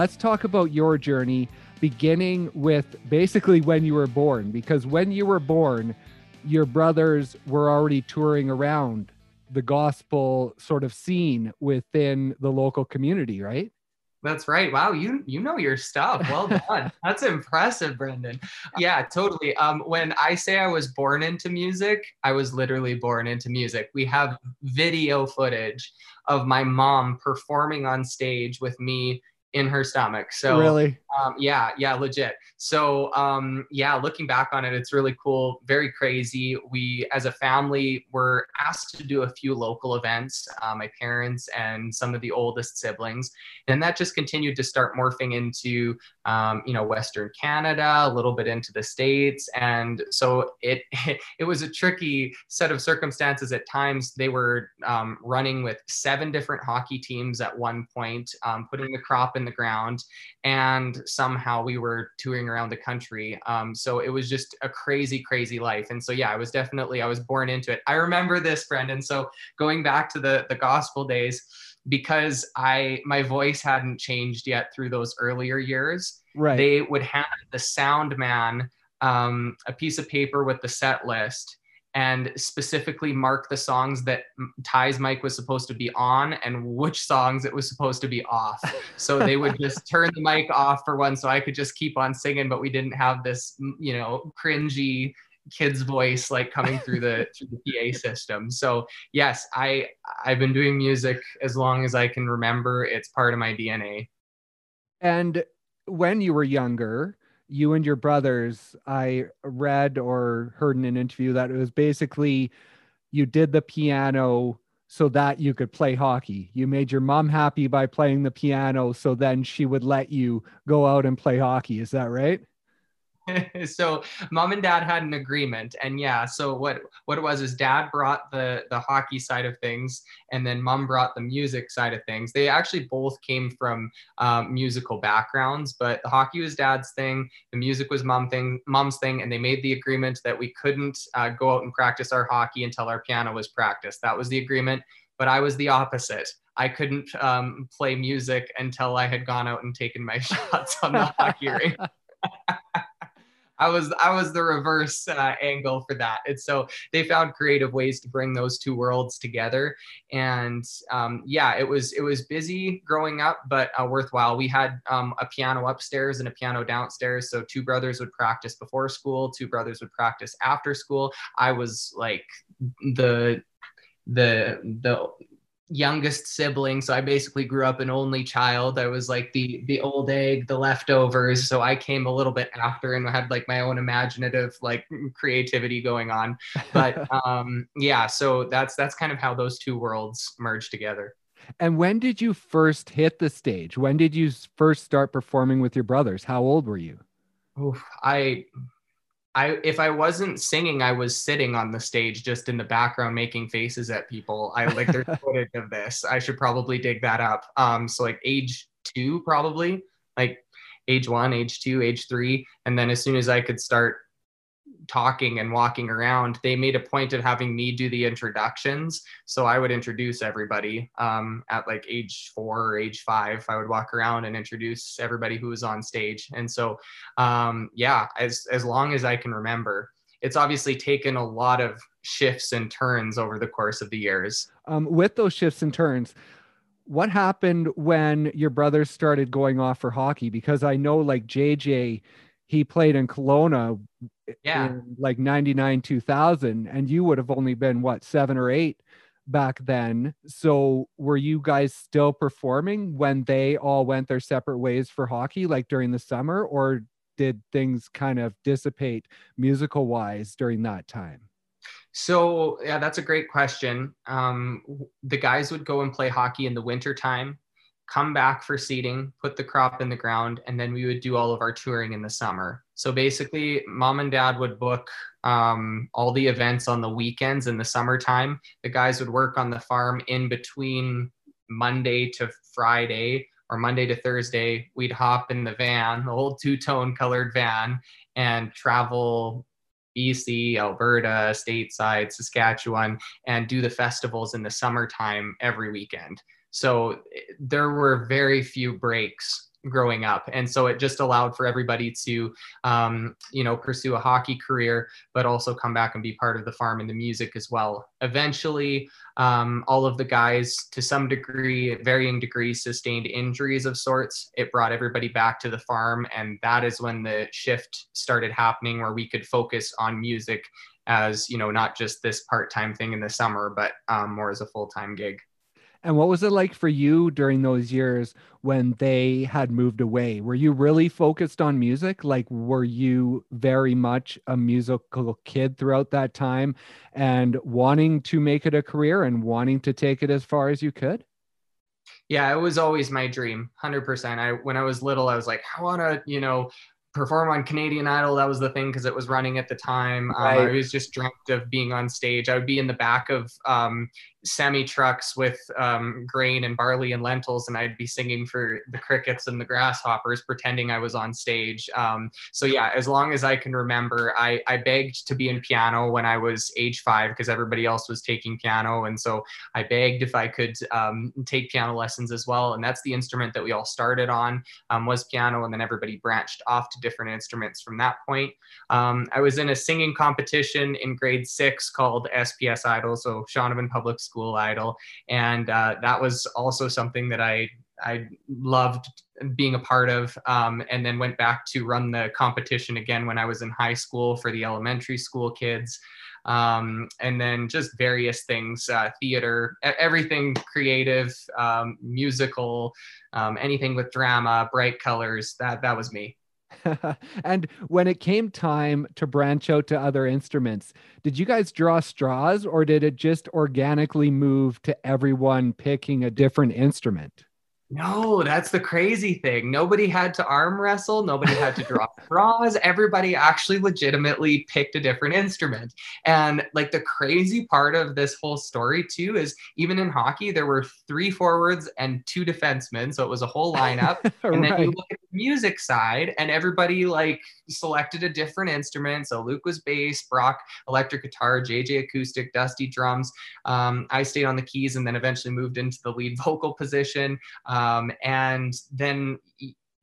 let's talk about your journey, beginning with basically when you were born, because when you were born, your brothers were already touring around the gospel sort of scene within the local community, right? That's right. Wow, you you know your stuff. Well done. That's impressive, Brendan. Yeah, totally. Um, when I say I was born into music, I was literally born into music. We have video footage of my mom performing on stage with me in her stomach. So really, um, yeah, yeah, legit. So um, yeah, looking back on it, it's really cool, very crazy. We, as a family, were asked to do a few local events. Uh, my parents and some of the oldest siblings, and that just continued to start morphing into, um, you know, Western Canada, a little bit into the states, and so it it was a tricky set of circumstances at times. They were um, running with seven different hockey teams at one point, um, putting the crop in the ground, and somehow we were touring around the country. Um, so it was just a crazy, crazy life. And so yeah, I was definitely I was born into it. I remember this, Brendan. So going back to the the gospel days, because I my voice hadn't changed yet through those earlier years. Right. They would have the sound man um, a piece of paper with the set list and specifically mark the songs that Ty's mic was supposed to be on and which songs it was supposed to be off. So they would just turn the mic off for one so I could just keep on singing, but we didn't have this, you know, cringy kid's voice like coming through the through the PA system. So yes, I I've been doing music as long as I can remember. It's part of my DNA. And when you were younger, you and your brothers, I read or heard in an interview that it was basically you did the piano so that you could play hockey. You made your mom happy by playing the piano so then she would let you go out and play hockey. Is that right? so mom and dad had an agreement and yeah so what what it was is dad brought the the hockey side of things and then mom brought the music side of things. They actually both came from um, musical backgrounds but the hockey was dad's thing the music was mom thing mom's thing and they made the agreement that we couldn't uh, go out and practice our hockey until our piano was practiced. That was the agreement but i was the opposite. I couldn't um, play music until I had gone out and taken my shots on the hockey rink. I was I was the reverse uh, angle for that. And so they found creative ways to bring those two worlds together. And um, yeah, it was it was busy growing up, but uh, worthwhile. We had um, a piano upstairs and a piano downstairs. So two brothers would practice before school, two brothers would practice after school. I was like the the the youngest sibling so i basically grew up an only child. I was like the the old egg the leftovers so i came a little bit after and had like my own imaginative like creativity going on. But um yeah so that's that's kind of how those two worlds merge together. And when did you first hit the stage? When did you first start performing with your brothers? How old were you? Oof, i I if I wasn't singing, I was sitting on the stage just in the background making faces at people. I like there's footage of this. I should probably dig that up. Um, so like age two, probably like age one, age two, age three, and then as soon as I could start talking and walking around, they made a point of having me do the introductions. So I would introduce everybody um, at like age four or age five. I would walk around and introduce everybody who was on stage. And so, um, yeah, as as long as I can remember, it's obviously taken a lot of shifts and turns over the course of the years. Um, with those shifts and turns, what happened when your brothers started going off for hockey? Because I know, like JJ, he played in Kelowna yeah. in like 99 2000 and you would have only been what seven or eight back then. So were you guys still performing when they all went their separate ways for hockey like during the summer or did things kind of dissipate musical wise during that time? So yeah that's a great question. Um, the guys would go and play hockey in the winter time come back for seeding, put the crop in the ground, and then we would do all of our touring in the summer. So basically, mom and dad would book um, all the events on the weekends in the summertime. The guys would work on the farm in between Monday to Friday or Monday to Thursday. We'd hop in the van, the old two tone colored van, and travel BC, Alberta, stateside, Saskatchewan, and do the festivals in the summertime every weekend. So there were very few breaks growing up. And so it just allowed for everybody to um, you know pursue a hockey career but also come back and be part of the farm and the music as well. Eventually um, all of the guys to some degree varying degrees sustained injuries of sorts. It brought everybody back to the farm and that is when the shift started happening where we could focus on music as you know not just this part-time thing in the summer but um, more as a full-time gig and what was it like for you during those years when they had moved away? Were you really focused on music? Like, were you very much a musical kid throughout that time and wanting to make it a career and wanting to take it as far as you could? Yeah, it was always my dream, 100%. I when I was little, I was like, I want to, you know, perform on Canadian Idol. That was the thing because it was running at the time. Right. Um, I was just dreamt of being on stage. I would be in the back of um, semi trucks with um, grain and barley and lentils, and I'd be singing for the crickets and the grasshoppers, pretending I was on stage. Um, so yeah, as long as I can remember, I, I begged to be in piano when I was age five because everybody else was taking piano, and so I begged if I could um, take piano lessons as well. And that's the instrument that we all started on um, was piano, and then everybody branched off to different instruments from that point. Um, I was in a singing competition in grade six called SPS Idol, so Shaunavon Public school idol, and uh, that was also something that I I loved being a part of, um, and then went back to run the competition again when I was in high school for the elementary school kids. Um, and then just various things uh, theater everything creative um, musical um, anything with drama bright colors that that was me and when it came time to branch out to other instruments, did you guys draw straws or did it just organically move to everyone picking a different instrument? No, that's the crazy thing. Nobody had to arm wrestle. Nobody had to draw straws. Everybody actually legitimately picked a different instrument. And like the crazy part of this whole story, too, is even in hockey, there were three forwards and two defensemen. So it was a whole lineup. and then you look at the music side, and everybody like selected a different instrument. So Luke was bass, Brock electric guitar, JJ acoustic, Dusty drums. Um, I stayed on the keys and then eventually moved into the lead vocal position. Um, and then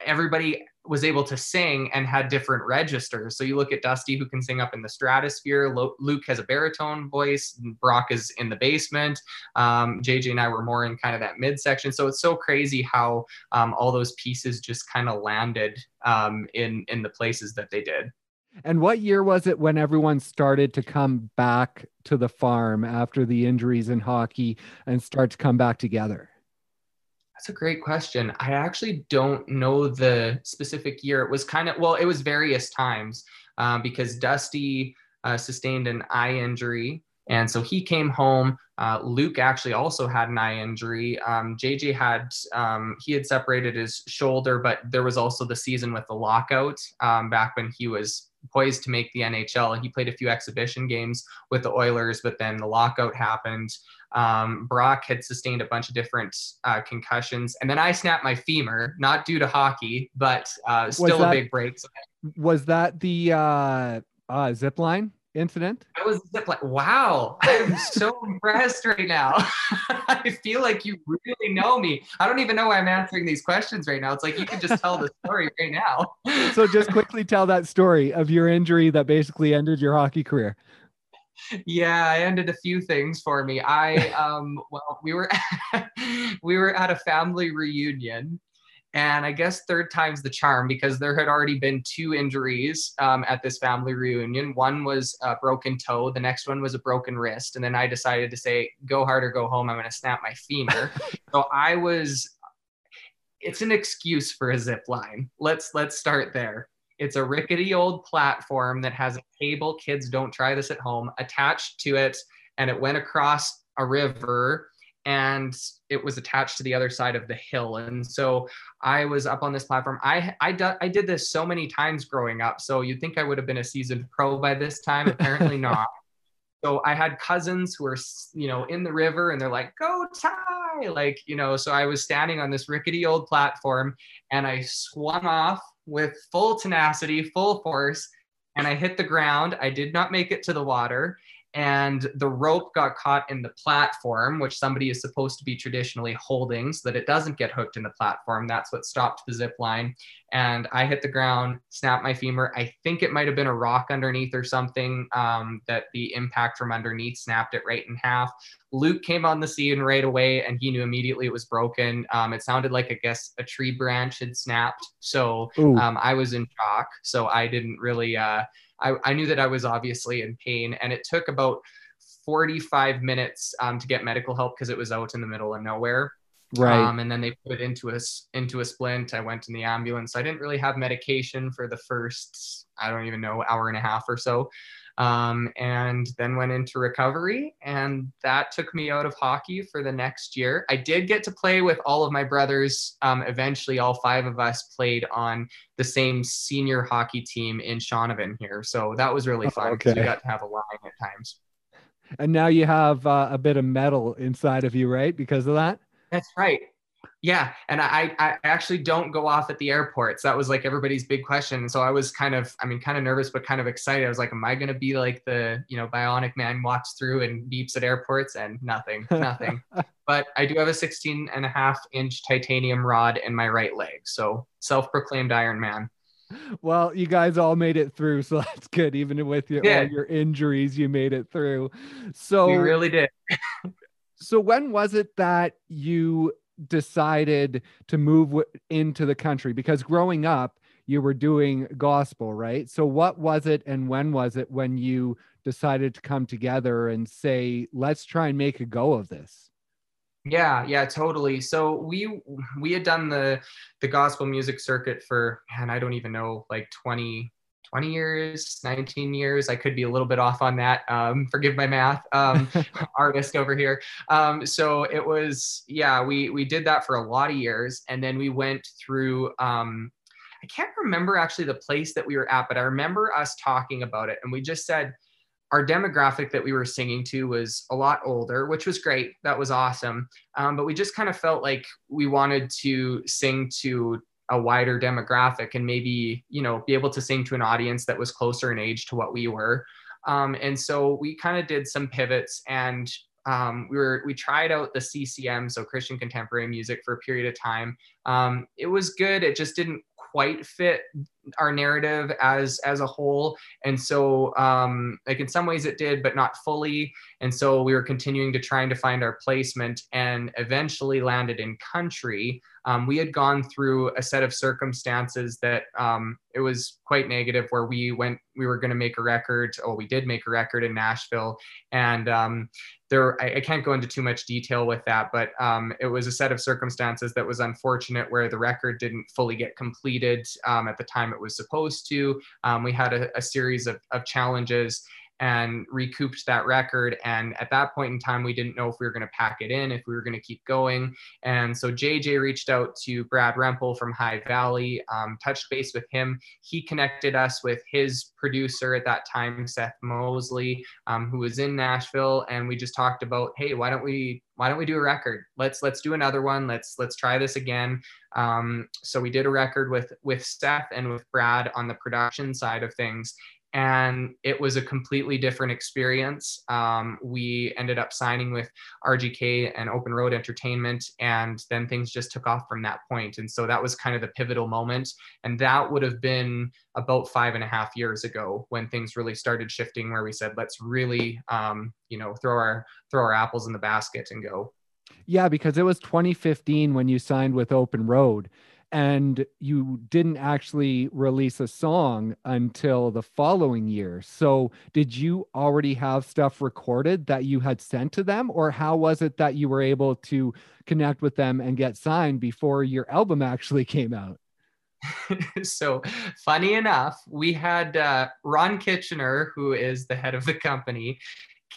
everybody was able to sing and had different registers. So you look at Dusty, who can sing up in the stratosphere. Luke has a baritone voice. Brock is in the basement. Um, JJ and I were more in kind of that midsection. So it's so crazy how um, all those pieces just kind of landed um, in in the places that they did. And what year was it when everyone started to come back to the farm after the injuries in hockey and start to come back together? That's a great question. I actually don't know the specific year. It was kind of, well, it was various times um, because Dusty uh, sustained an eye injury. And so he came home. Uh, Luke actually also had an eye injury. Um, JJ had, um, he had separated his shoulder, but there was also the season with the lockout um, back when he was poised to make the NHL. He played a few exhibition games with the Oilers, but then the lockout happened. Um, Brock had sustained a bunch of different uh, concussions, and then I snapped my femur, not due to hockey, but uh, still that, a big break. Was that the uh, uh, zip line incident? That was zip line. Wow, I'm so impressed right now. I feel like you really know me. I don't even know why I'm answering these questions right now. It's like you can just tell the story right now. so just quickly tell that story of your injury that basically ended your hockey career yeah, I ended a few things for me. I um well, we were we were at a family reunion and I guess third time's the charm because there had already been two injuries um, at this family reunion. One was a broken toe, the next one was a broken wrist. And then I decided to say, go hard or go home. I'm going to snap my femur. so I was, it's an excuse for a zip line. Let's, let's start there. It's a rickety old platform that has a cable. Kids don't try this at home attached to it. And it went across a river and it was attached to the other side of the hill. And so I was up on this platform. I I, do, I did this so many times growing up. So you'd think I would have been a seasoned pro by this time. Apparently not. So I had cousins who were, you know, in the river and they're like, go Ty, like, you know, so I was standing on this rickety old platform and I swung off with full tenacity, full force, and I hit the ground. I did not make it to the water. And the rope got caught in the platform, which somebody is supposed to be traditionally holding so that it doesn't get hooked in the platform. That's what stopped the zip line. And I hit the ground, snapped my femur. I think it might have been a rock underneath or something um, that the impact from underneath snapped it right in half. Luke came on the scene right away and he knew immediately it was broken. Um, it sounded like, I guess, a tree branch had snapped. So um, I was in shock. So I didn't really. Uh, I, I knew that I was obviously in pain, and it took about 45 minutes um, to get medical help because it was out in the middle of nowhere. Right. Um, and then they put it into a into a splint. I went in the ambulance. I didn't really have medication for the first I don't even know hour and a half or so um, and then went into recovery. And that took me out of hockey for the next year. I did get to play with all of my brothers. Um, eventually, all five of us played on the same senior hockey team in Shaunavon here. So that was really fun because oh, okay. we got to have a line at times. And now you have uh, a bit of metal inside of you, right? Because of that? That's right. Yeah, and I I actually don't go off at the airports. That was like everybody's big question. So I was kind of I mean kind of nervous but kind of excited. I was like, am I going to be like the, you know, bionic man walks through and beeps at airports and nothing, nothing. but I do have a 16 and a half inch titanium rod in my right leg. So self-proclaimed Iron Man. Well, you guys all made it through, so that's good. Even with your all your injuries, you made it through. So we really did. so when was it that you decided to move w- into the country? Because growing up, you were doing gospel, right? So, what was it and when was it when you decided to come together and say, let's try and make a go of this? Yeah, yeah, totally. So we we had done the the gospel music circuit for and I don't even know like 20 20 years, 19 years. I could be a little bit off on that. Um, forgive my math, um, artist over here. Um, so it was, yeah, we we did that for a lot of years, and then we went through. Um, I can't remember actually the place that we were at, but I remember us talking about it, and we just said our demographic that we were singing to was a lot older, which was great. That was awesome. Um, but we just kind of felt like we wanted to sing to a wider demographic and maybe you know be able to sing to an audience that was closer in age to what we were. Um, and so we kind of did some pivots and um, we were we tried out the ccm so christian contemporary music for a period of time. Um, it was good it just didn't quite fit our narrative as as a whole. And so um like in some ways it did but not fully. And so we were continuing to trying to find our placement and eventually landed in country. Um, we had gone through a set of circumstances that um, it was quite negative where we went we were going to make a record oh we did make a record in nashville. And um, there I, I, can't go into too much detail with that but um, it was a set of circumstances that was unfortunate where the record didn't fully get completed um, at the time it was supposed to. Um, we had a, a series of, of challenges and recouped that record. And at that point in time, we didn't know if we were going to pack it in, if we were going to keep going. And so JJ reached out to Brad Rempel from High Valley, um, touched base with him. He connected us with his producer at that time, Seth Mosley, um, who was in Nashville, and we just talked about, hey, why don't we why don't we do a record? Let's let's do another one. Let's let's try this again. Um, so we did a record with with Seth and with Brad on the production side of things, and it was a completely different experience. Um, we ended up signing with RGK and Open Road Entertainment, and then things just took off from that point. And so that was kind of the pivotal moment. And that would have been about five and a half years ago when things really started shifting, where we said, let's really, um, you know, throw our throw our apples in the basket and go. Yeah, because it was 2015 when you signed with Open Road and you didn't actually release a song until the following year. So, did you already have stuff recorded that you had sent to them, or how was it that you were able to connect with them and get signed before your album actually came out? so, funny enough, we had uh, Ron Kitchener, who is the head of the company,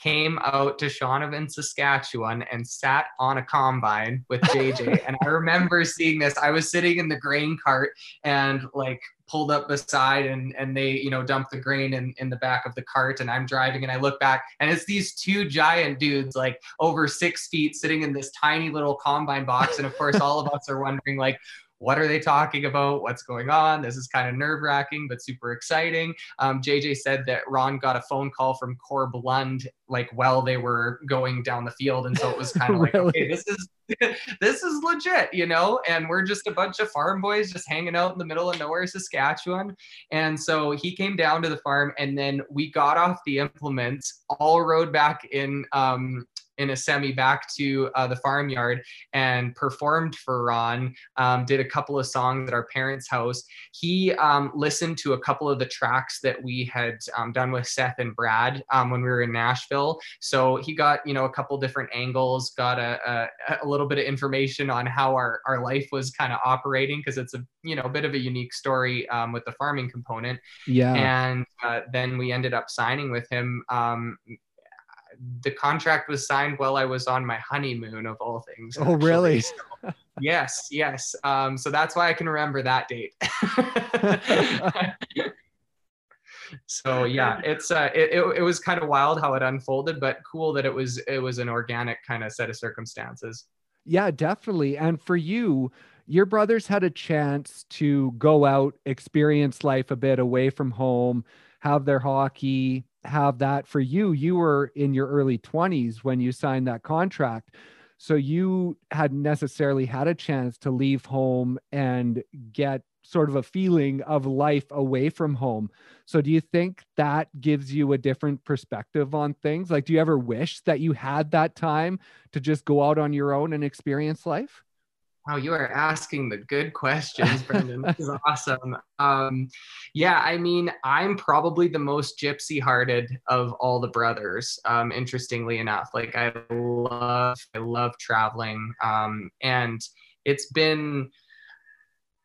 came out to Shaunavon, Saskatchewan and sat on a combine with JJ. and I remember seeing this. I was sitting in the grain cart and like pulled up beside and and they you know dumped the grain in, in the back of the cart and I'm driving and I look back and it's these two giant dudes like over six feet sitting in this tiny little combine box and of course all of us are wondering like what are they talking about? What's going on? This is kind of nerve wracking, but super exciting. Um, JJ said that Ron got a phone call from Corb Lund like while they were going down the field. And so it was kind of like, okay, this is this is legit, you know, and we're just a bunch of farm boys just hanging out in the middle of nowhere, Saskatchewan. And so he came down to the farm and then we got off the implements, all rode back in um, in a semi back to uh, the farmyard and performed for Ron. Um, did a couple of songs at our parents' house. He um, listened to a couple of the tracks that we had um, done with Seth and Brad um, when we were in Nashville. So he got you know a couple different angles, got a, a, a little bit of information on how our our life was kind of operating because it's a you know a bit of a unique story um, with the farming component. Yeah. And uh, then we ended up signing with him um, the contract was signed while I was on my honeymoon of all things. Oh, really? So, yes, yes. Um, so that's why I can remember that date. so yeah, it's uh, it, it, it was kind of wild how it unfolded, but cool that it was it was an organic kind of set of circumstances. Yeah, definitely. And for you, your brothers had a chance to go out, experience life a bit away from home, have their hockey, have that for you. You were in your early 20s when you signed that contract. So you hadn't necessarily had a chance to leave home and get sort of a feeling of life away from home. So do you think that gives you a different perspective on things? Like do you ever wish that you had that time to just go out on your own and experience life? Wow, you are asking the good questions, Brendan. this is awesome. Um, yeah, I mean, I'm probably the most gypsy hearted of all the brothers. Um, interestingly enough, like I love, I love traveling, um, and it's been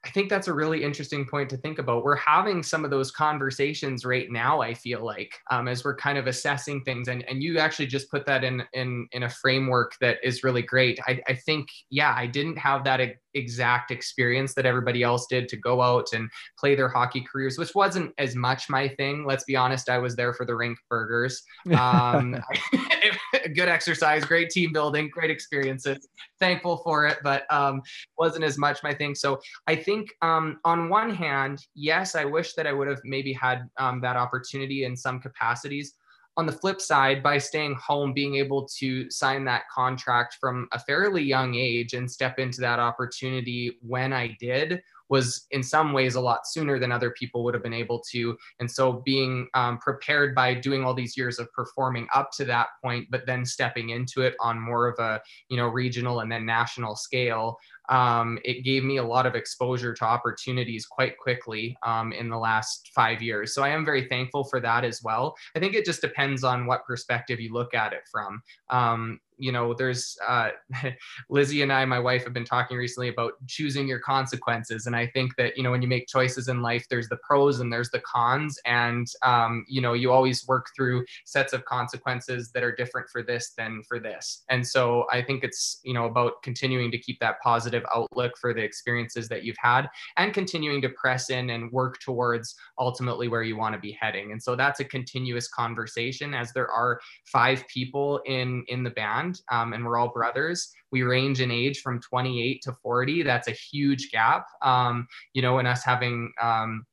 I think that's a really interesting point to think about. We're having some of those conversations right now. I feel like um, as we're kind of assessing things, and and you actually just put that in in in a framework that is really great. I, I think yeah, I didn't have that exact experience that everybody else did to go out and play their hockey careers, which wasn't as much my thing. Let's be honest, I was there for the rink burgers. Um, good exercise, great team building, great experiences. Thankful for it, but um, wasn't as much my thing. So I think um, on one hand, yes, I wish that I would have maybe had um, that opportunity in some capacities on the flip side, by staying home, being able to sign that contract from a fairly young age and step into that opportunity when I did was in some ways a lot sooner than other people would have been able to. And so being um, prepared by doing all these years of performing up to that point, but then stepping into it on more of a, you know, regional and then national scale um, it gave me a lot of exposure to opportunities quite quickly um, in the last five years. So I am very thankful for that as well. I think it just depends on what perspective you look at it from. Um, you know, there's uh, Lizzie and I, my wife, have been talking recently about choosing your consequences. And I think that, you know, when you make choices in life, there's the pros and there's the cons. And, um, you know, you always work through sets of consequences that are different for this than for this. And so I think it's, you know, about continuing to keep that positive outlook for the experiences that you've had and continuing to press in and work towards ultimately where you want to be heading. And so that's a continuous conversation as there are five people in, in the band band, um, and we're all brothers. We range in age from 28 to 40. That's a huge gap. Um, you know, and us having um,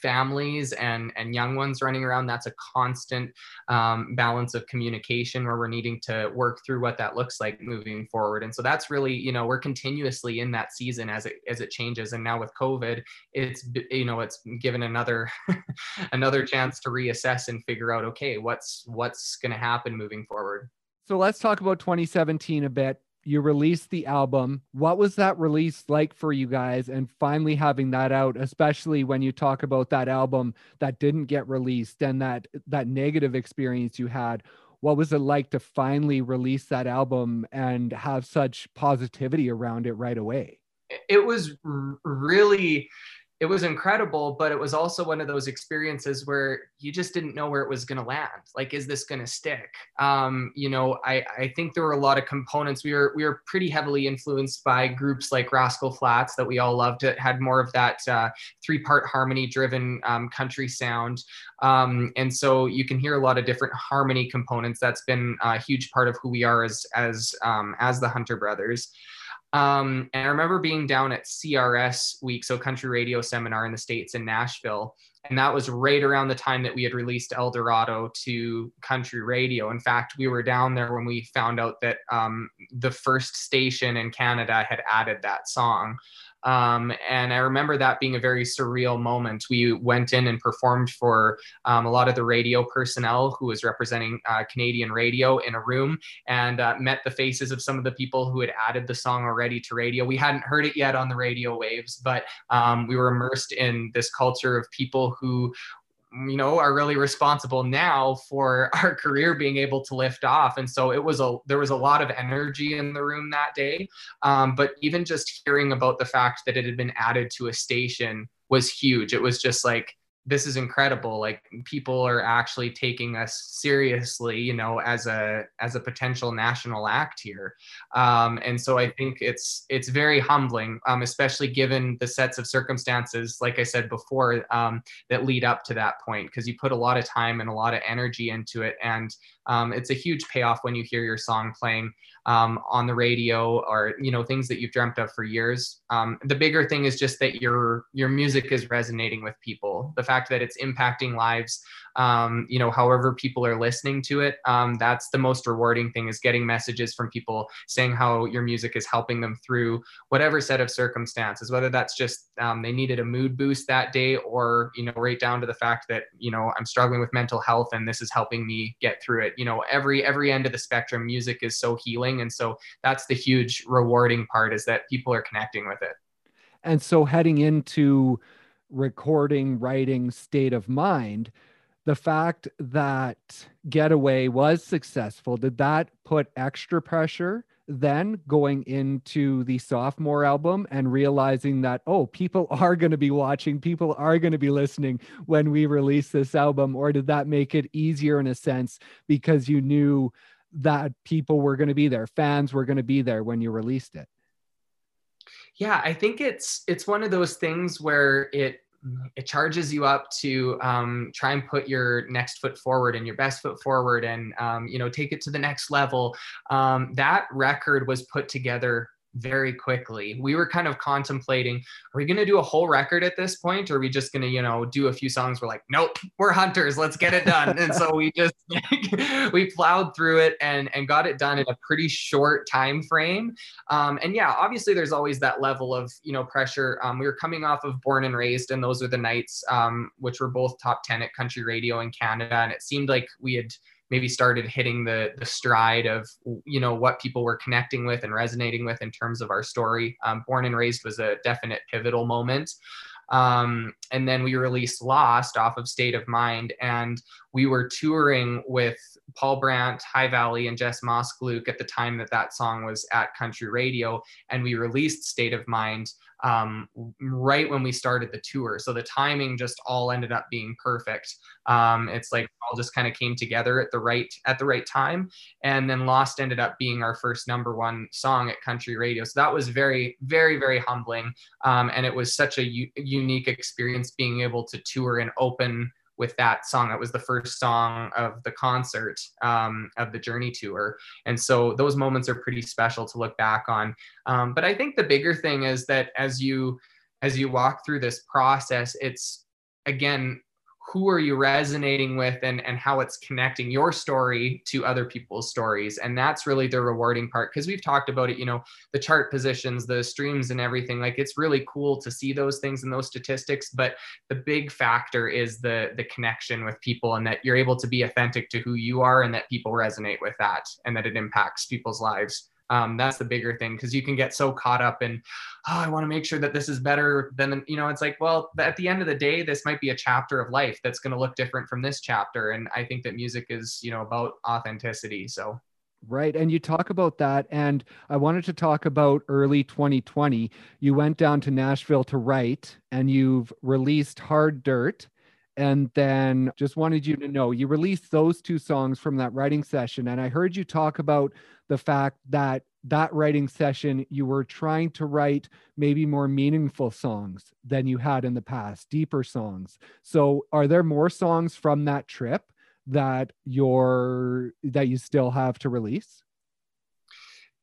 families and and young ones running around that's a constant um, balance of communication where we're needing to work through what that looks like moving forward and so that's really you know we're continuously in that season as it as it changes and now with covid it's you know it's given another another chance to reassess and figure out okay what's what's going to happen moving forward so let's talk about 2017 a bit. You released the album. What was that release like for you guys? And finally having that out, especially when you talk about that album that didn't get released and that that negative experience you had. What was it like to finally release that album and have such positivity around it right away? It was really it was incredible, but it was also one of those experiences where you just didn't know where it was going to land. Like, is this going to stick? Um, you know, I, I think there were a lot of components. We were we were pretty heavily influenced by groups like Rascal Flatts that we all loved. It had more of that uh, three part harmony driven um, country sound, um, and so you can hear a lot of different harmony components. That's been a huge part of who we are as as um, as the Hunter Brothers. Um, and I remember being down at CRS week, so country radio seminar in the States in Nashville. And that was right around the time that we had released El Dorado to country radio. In fact, we were down there when we found out that um, the first station in Canada had added that song. Um, and I remember that being a very surreal moment. We went in and performed for um, a lot of the radio personnel who was representing uh, Canadian radio in a room and uh, met the faces of some of the people who had added the song already to radio. We hadn't heard it yet on the radio waves, but um, we were immersed in this culture of people who you know are really responsible now for our career being able to lift off. And so it was a there was a lot of energy in the room that day. Um, but even just hearing about the fact that it had been added to a station was huge. It was just like this is incredible. Like people are actually taking us seriously you know as a as a potential national act here. Um, and so i think it's it's very humbling um, especially given the sets of circumstances like i said before um, that lead up to that point because you put a lot of time and a lot of energy into it. And um, it's a huge payoff when you hear your song playing um, on the radio or you know things that you've dreamt of for years. Um, the bigger thing is just that your your music is resonating with people. The fact that it's impacting lives um, you know, however people are listening to it. Um, that's the most rewarding thing is getting messages from people saying how your music is helping them through whatever set of circumstances, whether that's just um, they needed a mood boost that day or, you know, right down to the fact that, you know, I'm struggling with mental health and this is helping me get through it. You know, every, every end of the spectrum, music is so healing. And so that's the huge rewarding part is that people are connecting with it. And so heading into recording, writing state of mind, the fact that Getaway was successful, did that put extra pressure then going into the sophomore album and realizing that, oh, people are going to be watching, people are going to be listening when we release this album? Or did that make it easier in a sense because you knew that people were going to be there, fans were going to be there when you released it? Yeah, I think it's it's one of those things where it it charges you up to um, try and put your next foot forward and your best foot forward and um, you know take it to the next level. Um, that record was put together very quickly. We were kind of contemplating, are we going to do a whole record at this point? Or are we just going to, you know, do a few songs? We're like, nope, we're hunters. Let's get it done. and so we just, we plowed through it and, and got it done in a pretty short time frame. Um, and yeah, obviously there's always that level of, you know, pressure. Um, we were coming off of Born and Raised and those are the nights, um, which were both top 10 at country radio in Canada. And it seemed like we had, maybe started hitting the the stride of you know what people were connecting with and resonating with in terms of our story. Um, Born and Raised was a definite pivotal moment. Um, and then we released Lost off of State of Mind, and we were touring with Paul Brandt, High Valley, and Jess Moskaluke at the time that that song was at country radio, and we released State of Mind um, right when we started the tour. So the timing just all ended up being perfect. Um, it's like all just kind of came together at the right at the right time. And then Lost ended up being our first number one song at country radio. So that was very, very, very humbling. Um, and it was such a u- unique experience being able to tour and open with that song. That was the first song of the concert um, of the Journey tour, and so those moments are pretty special to look back on. Um, but I think the bigger thing is that as you as you walk through this process, it's again who are you resonating with and, and how it's connecting your story to other people's stories. And that's really the rewarding part because we've talked about it you know the chart positions the streams and everything. Like it's really cool to see those things and those statistics but the big factor is the the connection with people and that you're able to be authentic to who you are and that people resonate with that and that it impacts people's lives um, that's the bigger thing because you can get so caught up in oh i want to make sure that this is better than you know it's like well at the end of the day this might be a chapter of life that's going to look different from this chapter and i think that music is you know about authenticity so Right. And you talk about that. And I wanted to talk about early 2020. You went down to Nashville to write and you've released Hard Dirt. And then just wanted you to know you released those two songs from that writing session. And I heard you talk about the fact that that writing session you were trying to write maybe more meaningful songs than you had in the past deeper songs so are there more songs from that trip that you're that you still have to release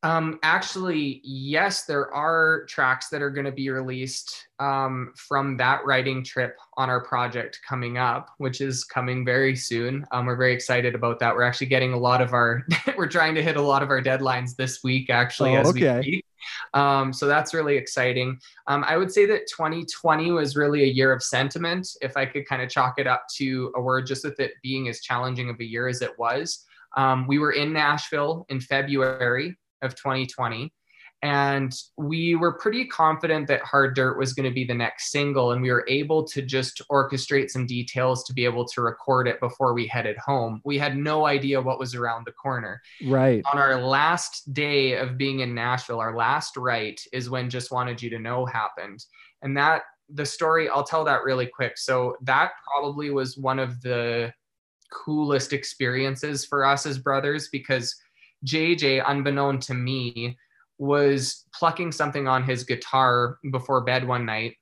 Um, actually, yes, there are tracks that are going to be released um, from that writing trip on our project coming up, which is coming very soon. Um, we're very excited about that. We're actually getting a lot of our, we're trying to hit a lot of our deadlines this week, actually, oh, as okay. we speak. Um, so that's really exciting. Um, I would say that 2020 was really a year of sentiment. If I could kind of chalk it up to a word, just with it being as challenging of a year as it was. Um, we were in Nashville in February of 2020. And we were pretty confident that Hard Dirt was going to be the next single. And we were able to just orchestrate some details to be able to record it before we headed home. We had no idea what was around the corner. Right. On our last day of being in Nashville, our last write is when Just Wanted You to Know happened. And that, the story, I'll tell that really quick. So that probably was one of the coolest experiences for us as brothers because JJ, unbeknown to me, was plucking something on his guitar before bed one night.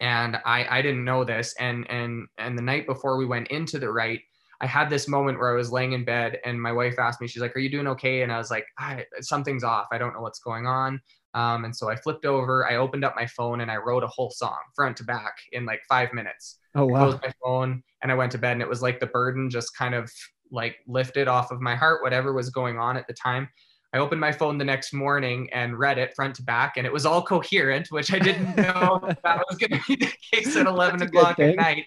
And I, I didn't know this. And and and the night before we went into the write, I had this moment where I was laying in bed and my wife asked me, she's like, Are you doing okay? And I was like, I, something's off. I don't know what's going on. Um, and so I flipped over, I opened up my phone and I wrote a whole song front to back in like five minutes. Oh wow. I closed my phone and I went to bed and it was like the burden just kind of like lifted off of my heart, whatever was going on at the time. I opened my phone the next morning and read it front to back, and it was all coherent, which I didn't know that was going to be the case at 11 o'clock at night.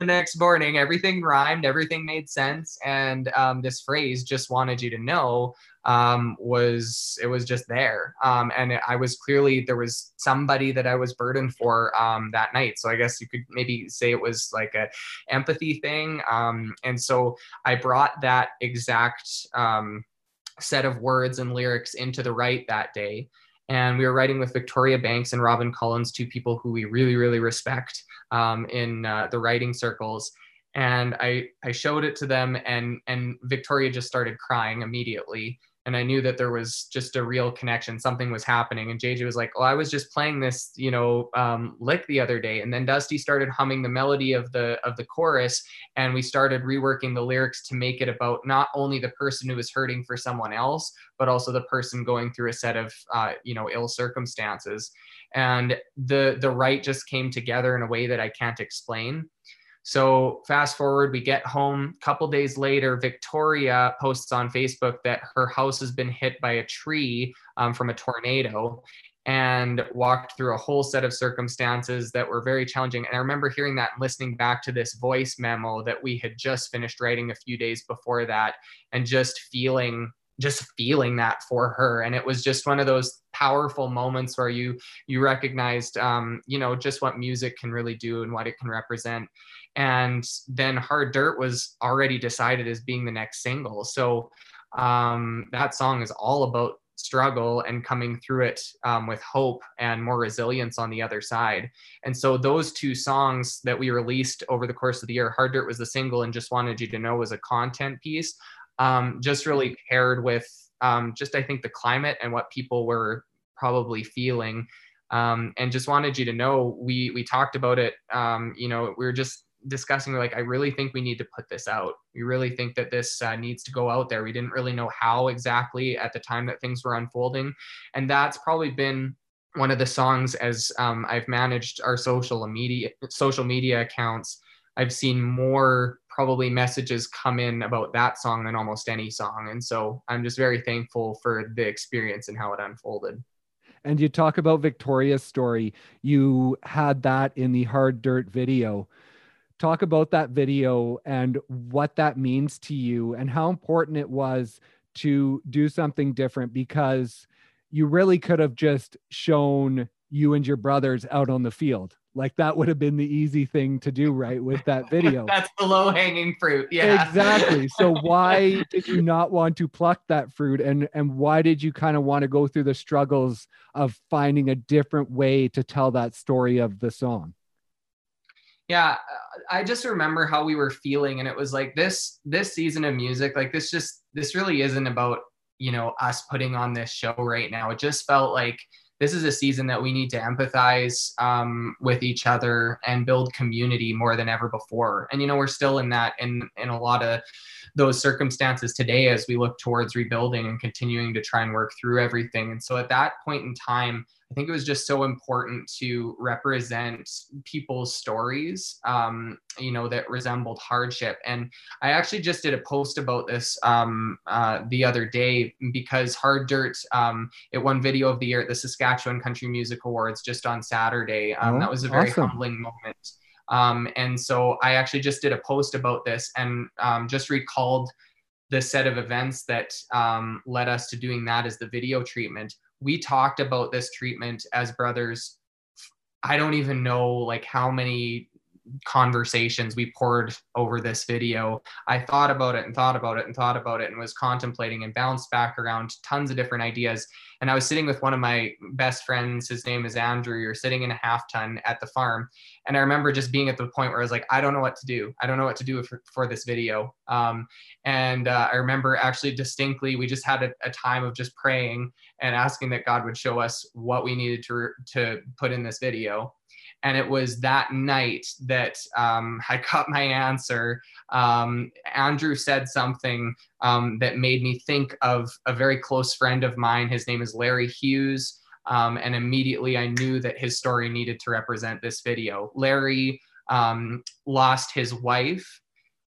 The next morning, everything rhymed, everything made sense, and um, this phrase "just wanted you to know" um, was it was just there, um, and it, I was clearly there was somebody that I was burdened for um, that night. So I guess you could maybe say it was like a empathy thing, um, and so I brought that exact um, set of words and lyrics into the write that day. And we were writing with Victoria Banks and Robin Collins, two people who we really, really respect um, in uh, the writing circles. And I, I showed it to them, and, and Victoria just started crying immediately and I knew that there was just a real connection. Something was happening. And JJ was like, "Oh, I was just playing this, you know, um, lick the other day." And then Dusty started humming the melody of the of the chorus, and we started reworking the lyrics to make it about not only the person who was hurting for someone else, but also the person going through a set of, uh, you know, ill circumstances. And the the write just came together in a way that I can't explain. So fast forward, we get home. A couple days later, Victoria posts on Facebook that her house has been hit by a tree um, from a tornado and walked through a whole set of circumstances that were very challenging. And I remember hearing that listening back to this voice memo that we had just finished writing a few days before that and just feeling just feeling that for her and it was just one of those powerful moments where you you recognized um, you know just what music can really do and what it can represent and then hard dirt was already decided as being the next single. So um, that song is all about struggle and coming through it um, with hope and more resilience on the other side. And so those two songs that we released over the course of the year hard dirt was the single and just wanted you to know was a content piece um, just really paired with um, just i think the climate and what people were probably feeling. Um, and just wanted you to know we we talked about it um, you know we were just discussing like i really think we need to put this out. We really think that this uh, needs to go out there. We didn't really know how exactly at the time that things were unfolding. And that's probably been one of the songs as um, i've managed our social media social media accounts. I've seen more probably messages come in about that song than almost any song. And so i'm just very thankful for the experience and how it unfolded. And you talk about victoria's story. You had that in the hard dirt video talk about that video and what that means to you and how important it was to do something different because you really could have just shown you and your brothers out on the field. Like that would have been the easy thing to do right with that video. That's the low hanging fruit yeah. Exactly. So why did you not want to pluck that fruit? And and why did you kind of want to go through the struggles of finding a different way to tell that story of the song yeah i just remember how we were feeling and it was like this this season of music like this just this really isn't about you know us putting on this show right now it just felt like this is a season that we need to empathize um, with each other and build community more than ever before. And you know, we're still in that in in a lot of those circumstances today as we look towards rebuilding and continuing to try and work through everything. And so at that point in time, I think it was just so important to represent people's stories, um, you know, that resembled hardship. And I actually just did a post about this um, uh, the other day because Hard Dirt, um, it won Video of the Year at the Saskatchewan Country Music Awards just on Saturday. Um, oh, that was a very awesome. humbling moment. Um, and so I actually just did a post about this and um, just recalled the set of events that led us to doing that as the video treatment we talked about this treatment as brothers i don't even know like how many conversations we poured over this video. I thought about it and thought about it and thought about it and was contemplating and bounced back around tons of different ideas. And i was sitting with one of my best friends his name is andrew you're sitting in a half ton at the farm. And i remember just being at the point where i was like i don't know what to do. I don't know what to do for, for this video. Um, and uh, i remember actually distinctly we just had a, a time of just praying and asking that god would show us what we needed to to put in this video and it was that night that um, I got my answer. Um, Andrew said something um, that made me think of a very close friend of mine. His name is Larry Hughes. Um, and immediately I knew that his story needed to represent this video. Larry um, lost his wife,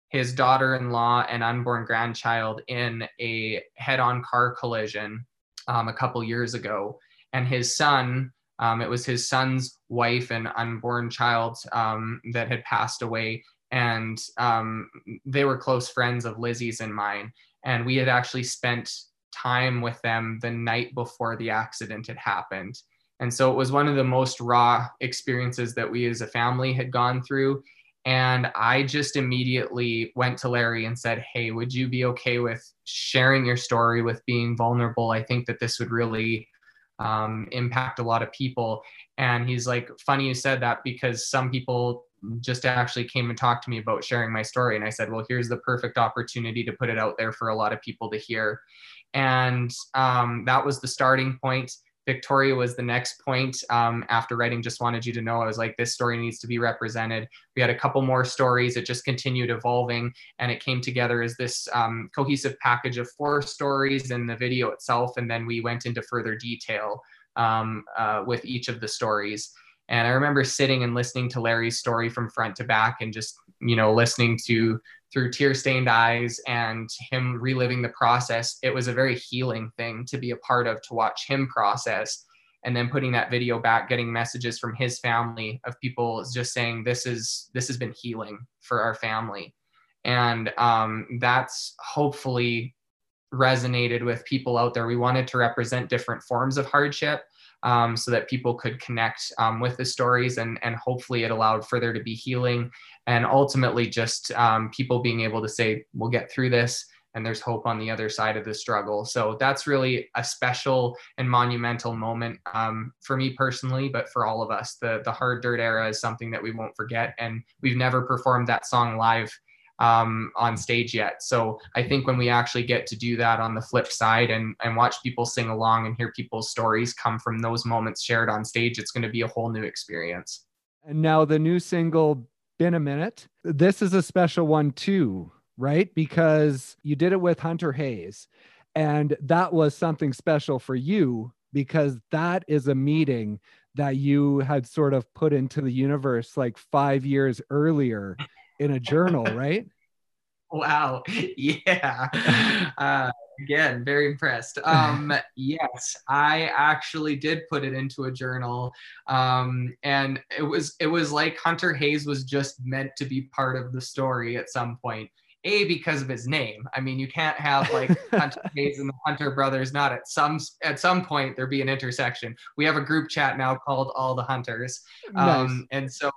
his daughter in law, and unborn grandchild in a head on car collision um, a couple years ago. And his son, um, it was his son's wife and unborn child um, that had passed away, and um, they were close friends of Lizzie's and mine. And we had actually spent time with them the night before the accident had happened. And so it was one of the most raw experiences that we as a family had gone through. And I just immediately went to Larry and said, Hey, would you be okay with sharing your story, with being vulnerable? I think that this would really um, impact a lot of people. And he's like, funny you said that because some people just actually came and talked to me about sharing my story. And I said, well, here's the perfect opportunity to put it out there for a lot of people to hear. And um, that was the starting point. Victoria was the next point um, after writing Just Wanted You to Know. I was like, this story needs to be represented. We had a couple more stories. It just continued evolving and it came together as this um, cohesive package of four stories in the video itself. And then we went into further detail um, uh, with each of the stories. And I remember sitting and listening to Larry's story from front to back and just, you know, listening to through tear stained eyes and him reliving the process, it was a very healing thing to be a part of, to watch him process. And then putting that video back, getting messages from his family of people just saying, this is, this has been healing for our family. And um, that's hopefully resonated with people out there. We wanted to represent different forms of hardship um, so that people could connect um, with the stories and, and hopefully it allowed for there to be healing and ultimately just um, people being able to say, we'll get through this and there's hope on the other side of the struggle. So that's really a special and monumental moment um, for me personally, but for all of us. The the hard dirt era is something that we won't forget, and we've never performed that song live um, on stage yet. So I think when we actually get to do that on the flip side and, and watch people sing along and hear people's stories come from those moments shared on stage, it's going to be a whole new experience. And now the new single, Been a Minute, this is a special one too, right? Because you did it with Hunter Hayes. And that was something special for you because that is a meeting that you had sort of put into the universe like five years earlier in a journal, right? wow. Yeah. Uh, again, very impressed. Um, yes, I actually did put it into a journal, um, and it was it was like Hunter Hayes was just meant to be part of the story at some point. A because of his name. I mean, you can't have like Hunter Hayes and the Hunter brothers not at some at some point there be an intersection. We have a group chat now called All the Hunters, um, nice. and so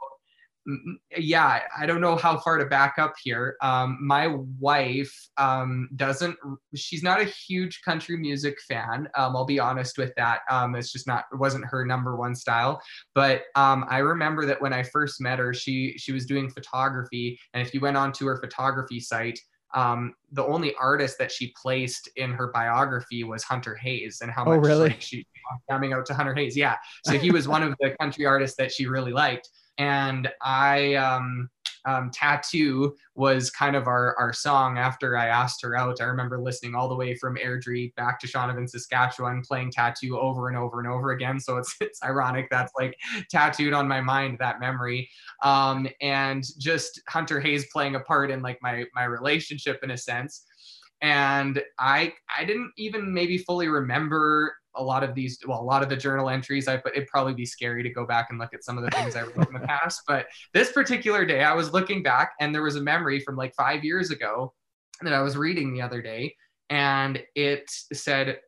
yeah, I don't know how far to back up here. Um, my wife um, doesn't, she's not a huge country music fan. Um, I'll be honest with that. Um, it's just not, it wasn't her number one style. But um, I remember that when I first met her, she, she was doing photography. And if you went onto her photography site, um, the only artist that she placed in her biography was Hunter Hayes, and how Oh, much really? like, she coming out to Hunter Hayes. Yeah, so he was one of the country artists that she really liked, and I um, um, tattoo was kind of our our song after I asked her out. I remember listening all the way from Airdrie back to Shaunavon, Saskatchewan, playing tattoo over and over and over again. So it's it's ironic that's like tattooed on my mind that memory um, and just Hunter Hayes playing a part in like my my relationship in a sense. And I I didn't even maybe fully remember a lot of these well a lot of the journal entries I but it'd probably be scary to go back and look at some of the things I wrote in the past. But this particular day I was looking back and there was a memory from like 5 years ago that I was reading the other day and it said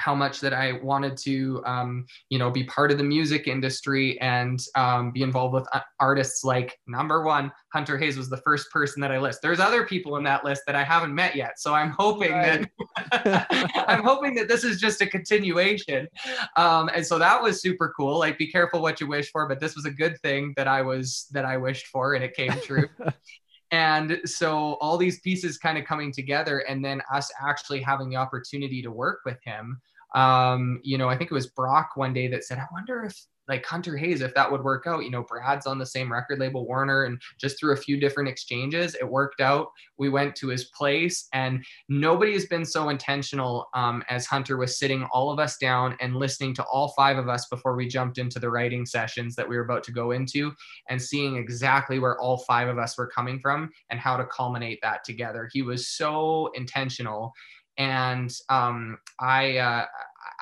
how much that I wanted to, um, you know, be part of the music industry and um, be involved with uh, artists like number one, Hunter Hayes was the first person that I list. There's other people in that list that I haven't met yet, so I'm hoping Right. that I'm hoping that this is just a continuation. Um, and so that was super cool. Like, be careful what you wish for, but this was a good thing that I was that I wished for, and it came true. and so all these pieces kind of coming together and then us actually having the opportunity to work with him um you know i think it was brock one day that said i wonder if like hunter hayes if that would work out you know brad's on the same record label warner and just through a few different exchanges it worked out we went to his place and nobody has been so intentional um, as hunter was sitting all of us down and listening to all five of us before we jumped into the writing sessions that we were about to go into and seeing exactly where all five of us were coming from and how to culminate that together. He was so intentional. And um, I, uh,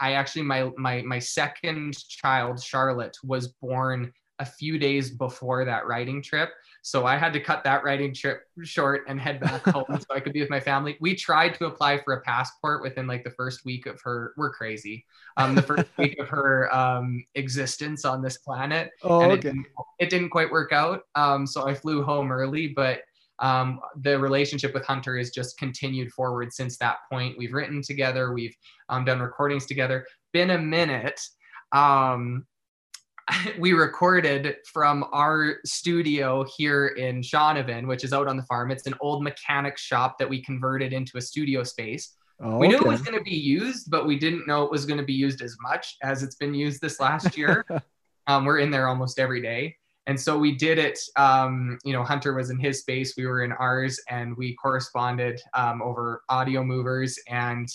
I actually, my, my, my second child, Charlotte, was born a few days before that writing trip. So I had to cut that writing trip short and head back home so I could be with my family. We tried to apply for a passport within like the first week of her. We're crazy. Um, the first week of her um, existence on this planet oh, and it didn't, it didn't quite work out. Um, so I flew home early, but um, the relationship with Hunter has just continued forward since that point. We've written together, we've um, done recordings together. Been a minute. Um, we recorded from our studio here in Shaunavon, which is out on the farm. It's an old mechanic shop that we converted into a studio space. Oh, We knew it was going to be used, but we didn't know it was going to be used as much as it's been used this last year. um, we're in there almost every day. And so we did it. Um, you know, Hunter was in his space, we were in ours, and we corresponded um, over Audiomovers. And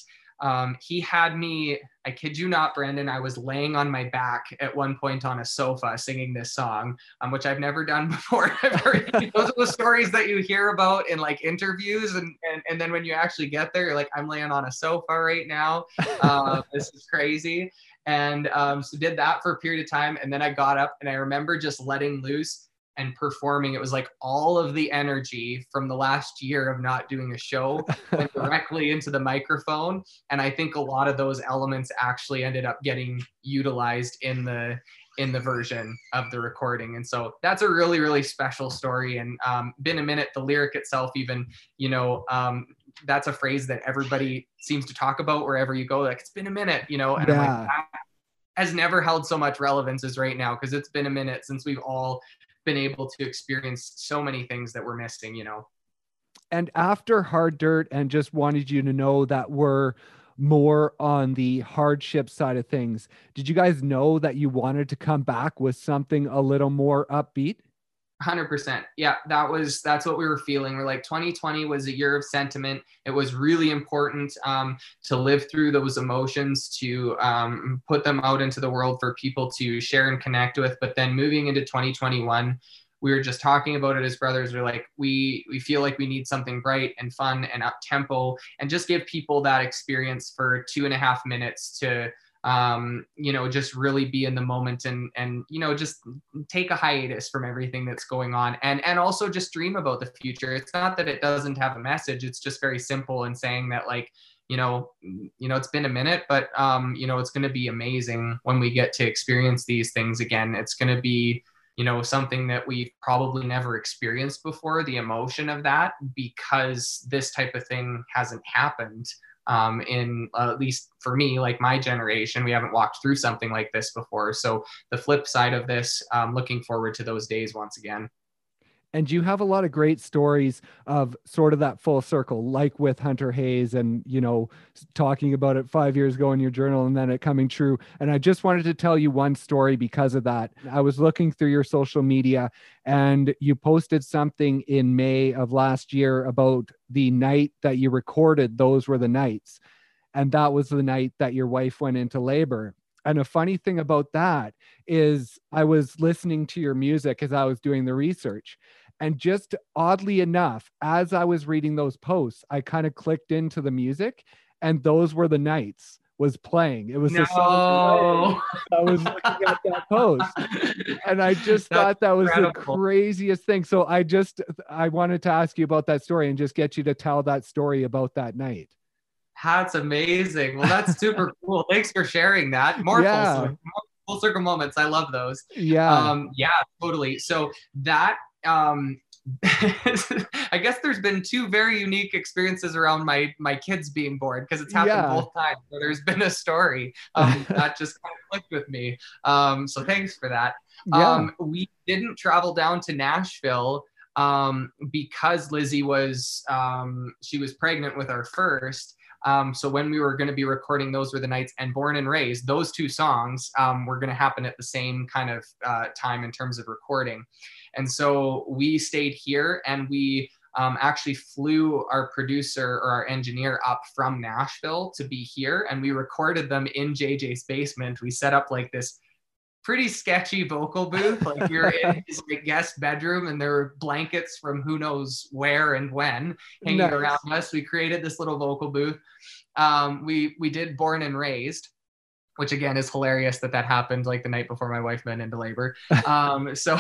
um, he had me, I kid you not, Brandon, I was laying on my back at one point on a sofa singing this song, um, which I've never done before. Those are the stories that you hear about in like interviews. And, and, and then when you actually get there, you're like, I'm laying on a sofa right now. Uh, this is crazy and um, so did that for a period of time and then i got up and i remember just letting loose and performing it was like all of the energy from the last year of not doing a show went directly into the microphone and i think a lot of those elements actually ended up getting utilized in the in the version of the recording and so that's a really really special story and um, been a minute the lyric itself even you know um, that's a phrase that everybody seems to talk about wherever you go like it's been a minute you know and i'm Yeah. like that has never held so much relevance as right now because it's been a minute since we've all been able to experience so many things that we're missing you know? And after hard dirt and just wanted you to know that we're more on the hardship side of things did you guys know that you wanted to come back with something a little more upbeat 100% yeah that was that's what we were feeling. We're like 2020 was a year of sentiment. It was really important um, to live through those emotions to um, put them out into the world for people to share and connect with. But then moving into 2021 we were just talking about it as brothers. We're like we we feel like we need something bright and fun and up tempo and just give people that experience for two and a half minutes to um, you know, just really be in the moment and and you know, just take a hiatus from everything that's going on and and also just dream about the future. It's not that it doesn't have a message. It's just very simple in saying that like you know you know it's been a minute but um you know it's going to be amazing when we get to experience these things again it's going to be you know something that we've probably never experienced before the emotion of that because this type of thing hasn't happened um, in uh, at least for me, like my generation, we haven't walked through something like this before. So the flip side of this, um, looking forward to those days once again. And you have a lot of great stories of sort of that full circle like with hunter hayes and you know talking about it five years ago in your journal and then it coming true. And i just wanted to tell you one story because of that. I was looking through your social media and you posted something in may of last year about the night that you recorded those were the nights. And that was the night that your wife went into labor. And a funny thing about that is I was listening to your music as I was doing the research. And just oddly enough, as I was reading those posts, I kind of clicked into the music, and those were the nights was playing. It was no. the song I was looking at that post, and I just That's thought that was incredible. the craziest thing. So I just I wanted to ask you about that story and just get you to tell that story about that night. That's amazing. Well, that's super cool. Thanks for sharing that. More yeah. full, circle, full circle moments. I love those. Yeah. Um, yeah, totally. So that um I guess there's been two very unique experiences around my my kids being born because it's happened yeah. both times where there's been a story um, that just kind of clicked with me. Um, so thanks for that. Yeah. Um, we didn't travel down to Nashville um, because Lizzie was um, she was pregnant with our first. Um, so when we were going to be recording those were the nights and born and raised those two songs um, were going to happen at the same kind of uh, time in terms of recording and so we stayed here and we um, actually flew our producer or our engineer up from Nashville to be here and we recorded them in JJ's basement. We set up like this pretty sketchy vocal booth. Like you're in his like, guest bedroom and there were blankets from who knows where and when hanging nice. around us. We created this little vocal booth. Um, we we did Born and Raised which again is hilarious that that happened like the night before my wife went into labor. Um, so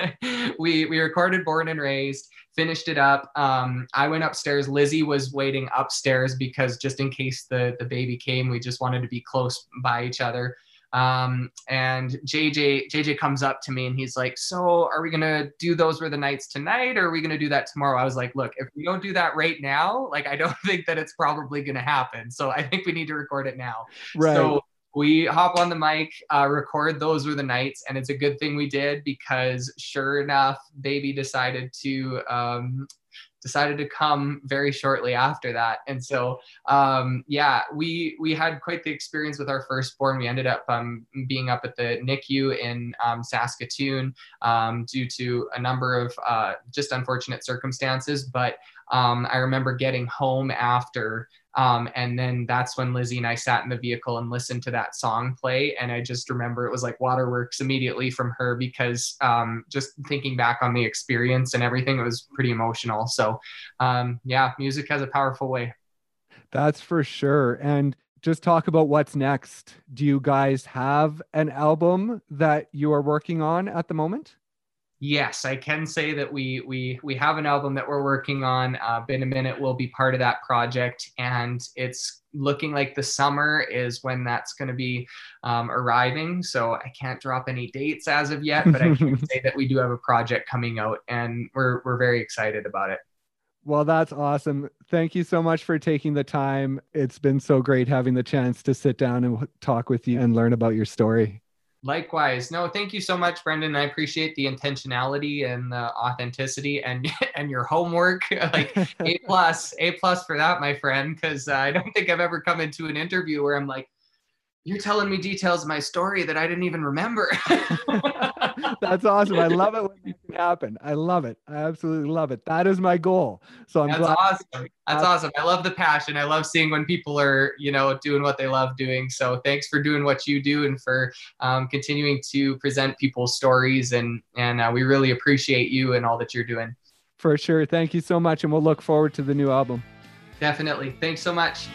we we recorded Born and Raised, finished it up. Um, I went upstairs. Lizzie was waiting upstairs because just in case the the baby came, we just wanted to be close by each other. Um, and JJ JJ comes up to me and he's like, "So are we gonna do those were the nights tonight, or are we gonna do that tomorrow?" I was like, "Look, if we don't do that right now, like I don't think that it's probably gonna happen. So I think we need to record it now." Right. So we hop on the mic, uh, record those were the nights, and it's a good thing we did because sure enough, baby decided to um, decided to come very shortly after that. And so, um, yeah, we we had quite the experience with our firstborn. We ended up um, being up at the NICU in um, Saskatoon um, due to a number of uh, just unfortunate circumstances. But um, I remember getting home after um, and then that's when Lizzie and I sat in the vehicle and listened to that song play. And I just remember it was like waterworks immediately from her because um, just thinking back on the experience and everything, it was pretty emotional. So, um, yeah, music has a powerful way. That's for sure. And just talk about what's next. Do you guys have an album that you are working on at the moment? Yes, I can say that we we we have an album that we're working on. Uh, Been a minute will be part of that project, and it's looking like the summer is when that's going to be um, arriving. So I can't drop any dates as of yet, but I can say that we do have a project coming out, and we're we're very excited about it. Well, that's awesome. Thank you so much for taking the time. It's been so great having the chance to sit down and talk with you and learn about your story. Likewise. No, thank you so much, Brendan. I appreciate the intentionality and the authenticity and and your homework. like A plus, A plus for that, my friend. Because uh, I don't think I've ever come into an interview where I'm like, "You're telling me details of my story that I didn't even remember." That's awesome. I love it when that can happen. I love it. I absolutely love it. That is my goal. So I'm That's glad. awesome. That's awesome. I love the passion. I love seeing when people are, you know, doing what they love doing. So thanks for doing what you do and for um, continuing to present people's stories. And and uh, we really appreciate you and all that you're doing. For sure. Thank you so much, and we'll look forward to the new album. Definitely. Thanks so much.